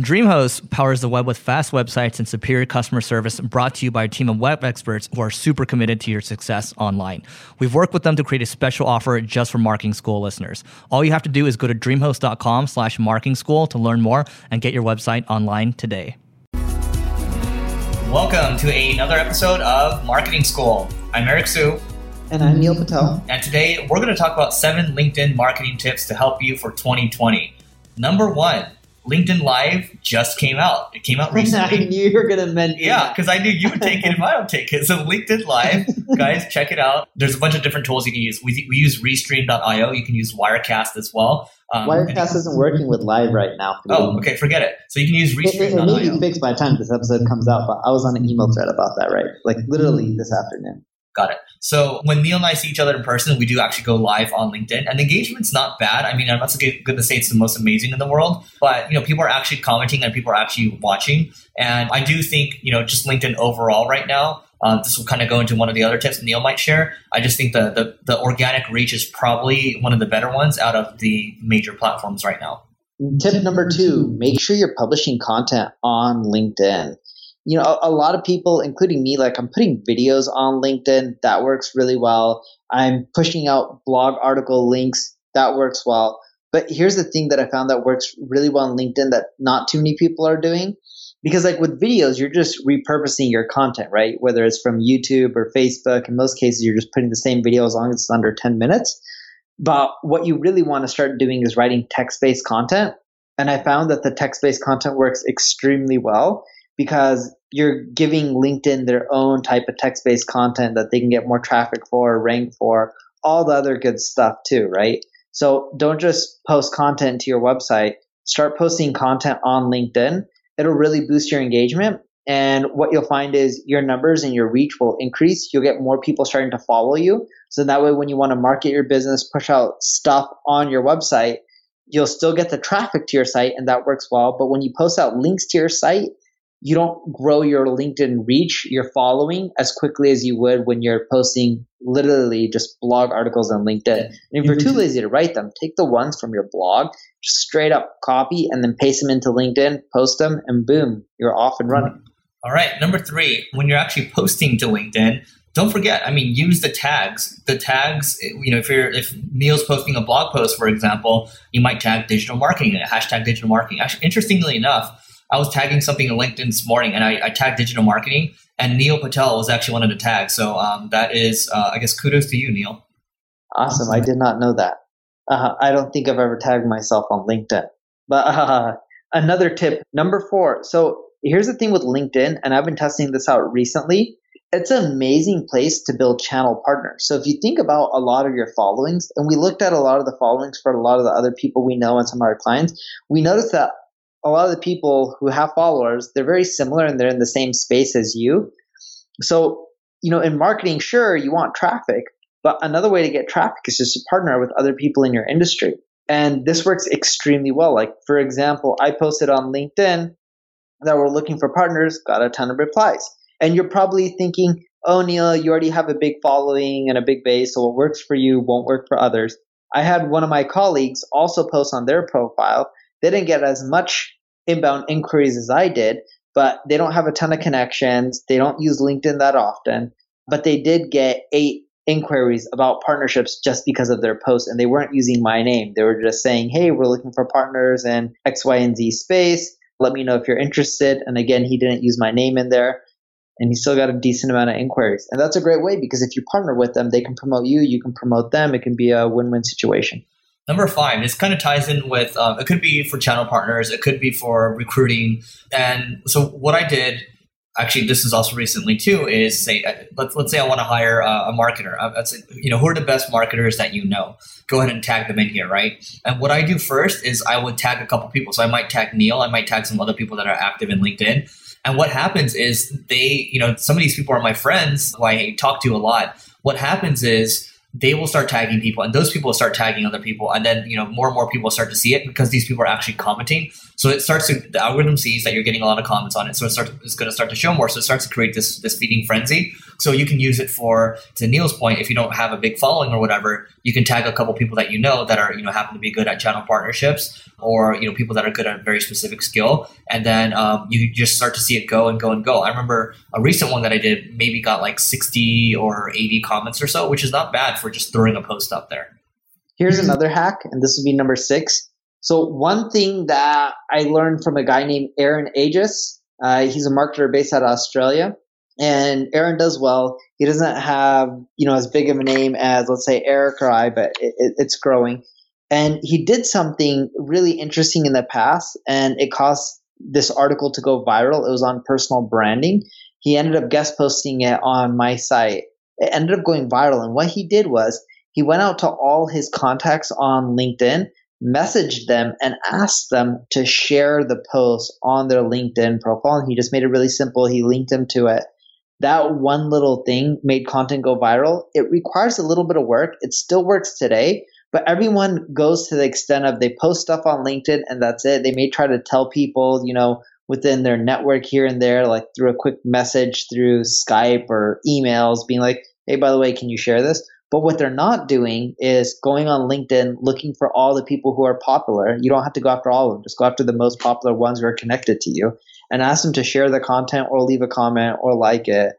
DreamHost powers the web with fast websites and superior customer service brought to you by a team of web experts who are super committed to your success online. We've worked with them to create a special offer just for marketing school listeners. All you have to do is go to dreamhost.com slash marketing school to learn more and get your website online today. Welcome to another episode of Marketing School. I'm Eric Siu. And I'm Neil Patel. And today we're going to talk about seven LinkedIn marketing tips to help you for 2020. Number one, LinkedIn Live just came out. It came out recently. I knew you were going to mention Yeah, because I knew you would take it if I don't take it. So LinkedIn Live, guys, check it out. There's a bunch of different tools you can use. We, we use Restream.io. You can use Wirecast as well. Um, Wirecast isn't working with Live right now. Oh, okay, forget it. So you can use Restream.io. It, it, it may be fixed by the time this episode comes out, but I was on an email thread about that, right? Like literally this afternoon. Got it. So when Neil and I see each other in person, we do actually go live on LinkedIn, and engagement's not bad. I mean, I'm not going to say it's the most amazing in the world, but you know, people are actually commenting and people are actually watching. And I do think you know, just LinkedIn overall right now. Uh, this will kind of go into one of the other tips Neil might share. I just think the, the the organic reach is probably one of the better ones out of the major platforms right now. Tip number two: make sure you're publishing content on LinkedIn you know, a, a, lot of people, including me, like I'm putting videos on LinkedIn. That works really well. I'm pushing out blog article links. That works well. But here's the thing that I found that works really well on LinkedIn that not too many people are doing. Because like with videos, you're just repurposing your content, right? Whether it's from YouTube or Facebook, in most cases, you're just putting the same video as long as it's under 10 minutes. But what you really want to start doing is writing text based content. And I found that the text based content works extremely well because you're giving LinkedIn their own type of text based content that they can get more traffic for, rank for, all the other good stuff too, right? So don't just post content to your website. Start posting content on LinkedIn. It'll really boost your engagement. And what you'll find is your numbers and your reach will increase. You'll get more people starting to follow you. So that way, when you want to market your business, push out stuff on your website, you'll still get the traffic to your site and that works well. But when you post out links to your site, you don't grow your LinkedIn reach, your following as quickly as you would when you're posting literally just blog articles on LinkedIn. And if you're too mm-hmm. lazy to write them, take the ones from your blog, just straight up copy and then paste them into LinkedIn, post them, and boom, you're off and running. All right. Number three, when you're actually posting to LinkedIn, don't forget, I mean, use the tags. The tags, you know, if you're if Neil's posting a blog post, for example, you might tag digital marketing, hashtag digital marketing. Actually, interestingly enough, I was tagging something in LinkedIn this morning, and I, I tagged digital marketing, and Neil Patel was actually one of the tags. So um, that is, uh, I guess, kudos to you, Neil. Awesome. I did not know that. Uh, I don't think I've ever tagged myself on LinkedIn. But uh, another tip, number four. So here's the thing with LinkedIn, and I've been testing this out recently. It's an amazing place to build channel partners. So if you think about a lot of your followings, and we looked at a lot of the followings for a lot of the other people we know and some of our clients, we noticed that a lot of the people who have followers, they're very similar and they're in the same space as you. So, you know, in marketing, sure, you want traffic, but another way to get traffic is just to partner with other people in your industry. And this works extremely well. Like, for example, I posted on LinkedIn that we're looking for partners, got a ton of replies. And you're probably thinking, oh, Neil, you already have a big following and a big base, so what works for you won't work for others. I had one of my colleagues also post on their profile. They didn't get as much inbound inquiries as I did, but they don't have a ton of connections. They don't use LinkedIn that often, but they did get eight inquiries about partnerships just because of their post and they weren't using my name. They were just saying, Hey, we're looking for partners in X, Y, and Z space. Let me know if you're interested. And again, he didn't use my name in there and he still got a decent amount of inquiries. And that's a great way because if you partner with them, they can promote you, you can promote them. It can be a win win situation. Number five, this kind of ties in with um, it could be for channel partners, it could be for recruiting. And so, what I did actually, this is also recently too, is say, uh, let's, let's say I want to hire a, a marketer. Uh, that's, you know, who are the best marketers that you know? Go ahead and tag them in here, right? And what I do first is I would tag a couple people. So I might tag Neil, I might tag some other people that are active in LinkedIn. And what happens is they, you know, some of these people are my friends who I talk to a lot. What happens is they will start tagging people and those people will start tagging other people and then you know more and more people start to see it because these people are actually commenting. So it starts to the algorithm sees that you're getting a lot of comments on it. So it starts it's going to start to show more. So it starts to create this this feeding frenzy. So you can use it for to neil's point if you don't have a big following or whatever you can tag a couple people that you know that are you know happen to be good at channel partnerships or you know people that are good at a very specific skill. And then um, you just start to see it go and go and go. I remember a recent one that i did maybe got like 60 or 80 comments or so which is not bad for just throwing a post up there here's another hack and this would be number six so one thing that i learned from a guy named aaron aegis uh, he's a marketer based out of australia and aaron does well he doesn't have you know as big of a name as let's say eric or i but it, it, it's growing and he did something really interesting in the past, and it caused this article to go viral. It was on personal branding. He ended up guest posting it on my site. It ended up going viral. And what he did was he went out to all his contacts on LinkedIn, messaged them, and asked them to share the post on their LinkedIn profile. And he just made it really simple. He linked them to it. That one little thing made content go viral. It requires a little bit of work. It still works today, but everyone goes to the extent of they post stuff on LinkedIn and that's it. They may try to tell people, you know, within their network here and there, like through a quick message through Skype or emails, being like, hey, by the way, can you share this? But what they're not doing is going on LinkedIn looking for all the people who are popular. You don't have to go after all of them. Just go after the most popular ones who are connected to you and ask them to share the content or leave a comment or like it.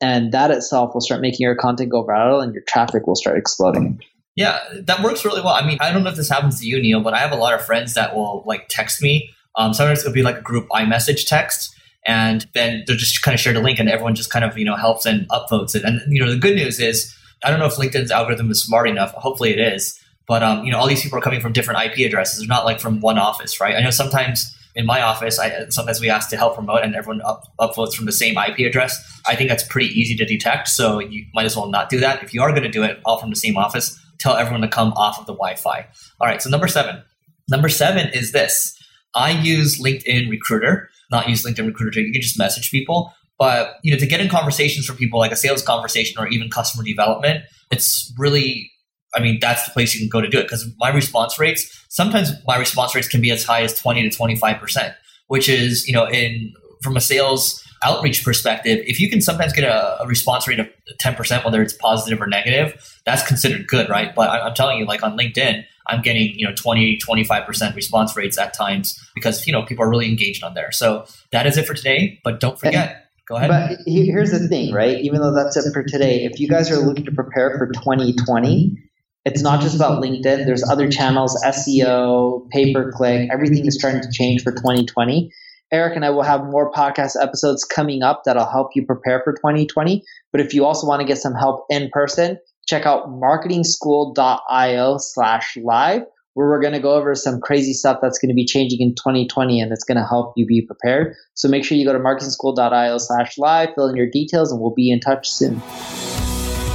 And that itself will start making your content go viral and your traffic will start exploding. Yeah, that works really well. I mean, I don't know if this happens to you, Neil, but I have a lot of friends that will like text me. Um, sometimes it'll be like a group iMessage text, and then they'll just kind of share the link, and everyone just kind of you know helps and upvotes it. And you know, the good news is, I don't know if LinkedIn's algorithm is smart enough. Hopefully, it is. But um, you know, all these people are coming from different IP addresses. They're not like from one office, right? I know sometimes in my office, I, sometimes we ask to help promote, and everyone up, upvotes from the same IP address. I think that's pretty easy to detect, so you might as well not do that. If you are going to do it all from the same office, tell everyone to come off of the Wi-Fi. All right, so number seven. Number seven is this. I use LinkedIn Recruiter, not use LinkedIn Recruiter. You can just message people, but you know, to get in conversations for people like a sales conversation or even customer development, it's really I mean, that's the place you can go to do it because my response rates, sometimes my response rates can be as high as 20 to 25%, which is, you know, in from a sales outreach perspective, if you can sometimes get a, a, response rate of 10%, whether it's positive or negative, that's considered good, right? But I, am telling you, like on LinkedIn, I'm getting, you know, 20, 25% response rates at times because, you know, people are really engaged on there. So that is it for today. But don't forget, go ahead. But here's the thing, right? Even though that's it for today, if you guys are looking to prepare for 2020, it's not just about LinkedIn. There's other channels, SEO, pay per click, everything is starting to change for 2020. Eric and I will have more podcast episodes coming up that'll help you prepare for 2020. But if you also want to get some help in person, check out marketingschool.io slash live, where we're going to go over some crazy stuff that's going to be changing in 2020 and it's going to help you be prepared. So make sure you go to marketingschool.io slash live, fill in your details, and we'll be in touch soon.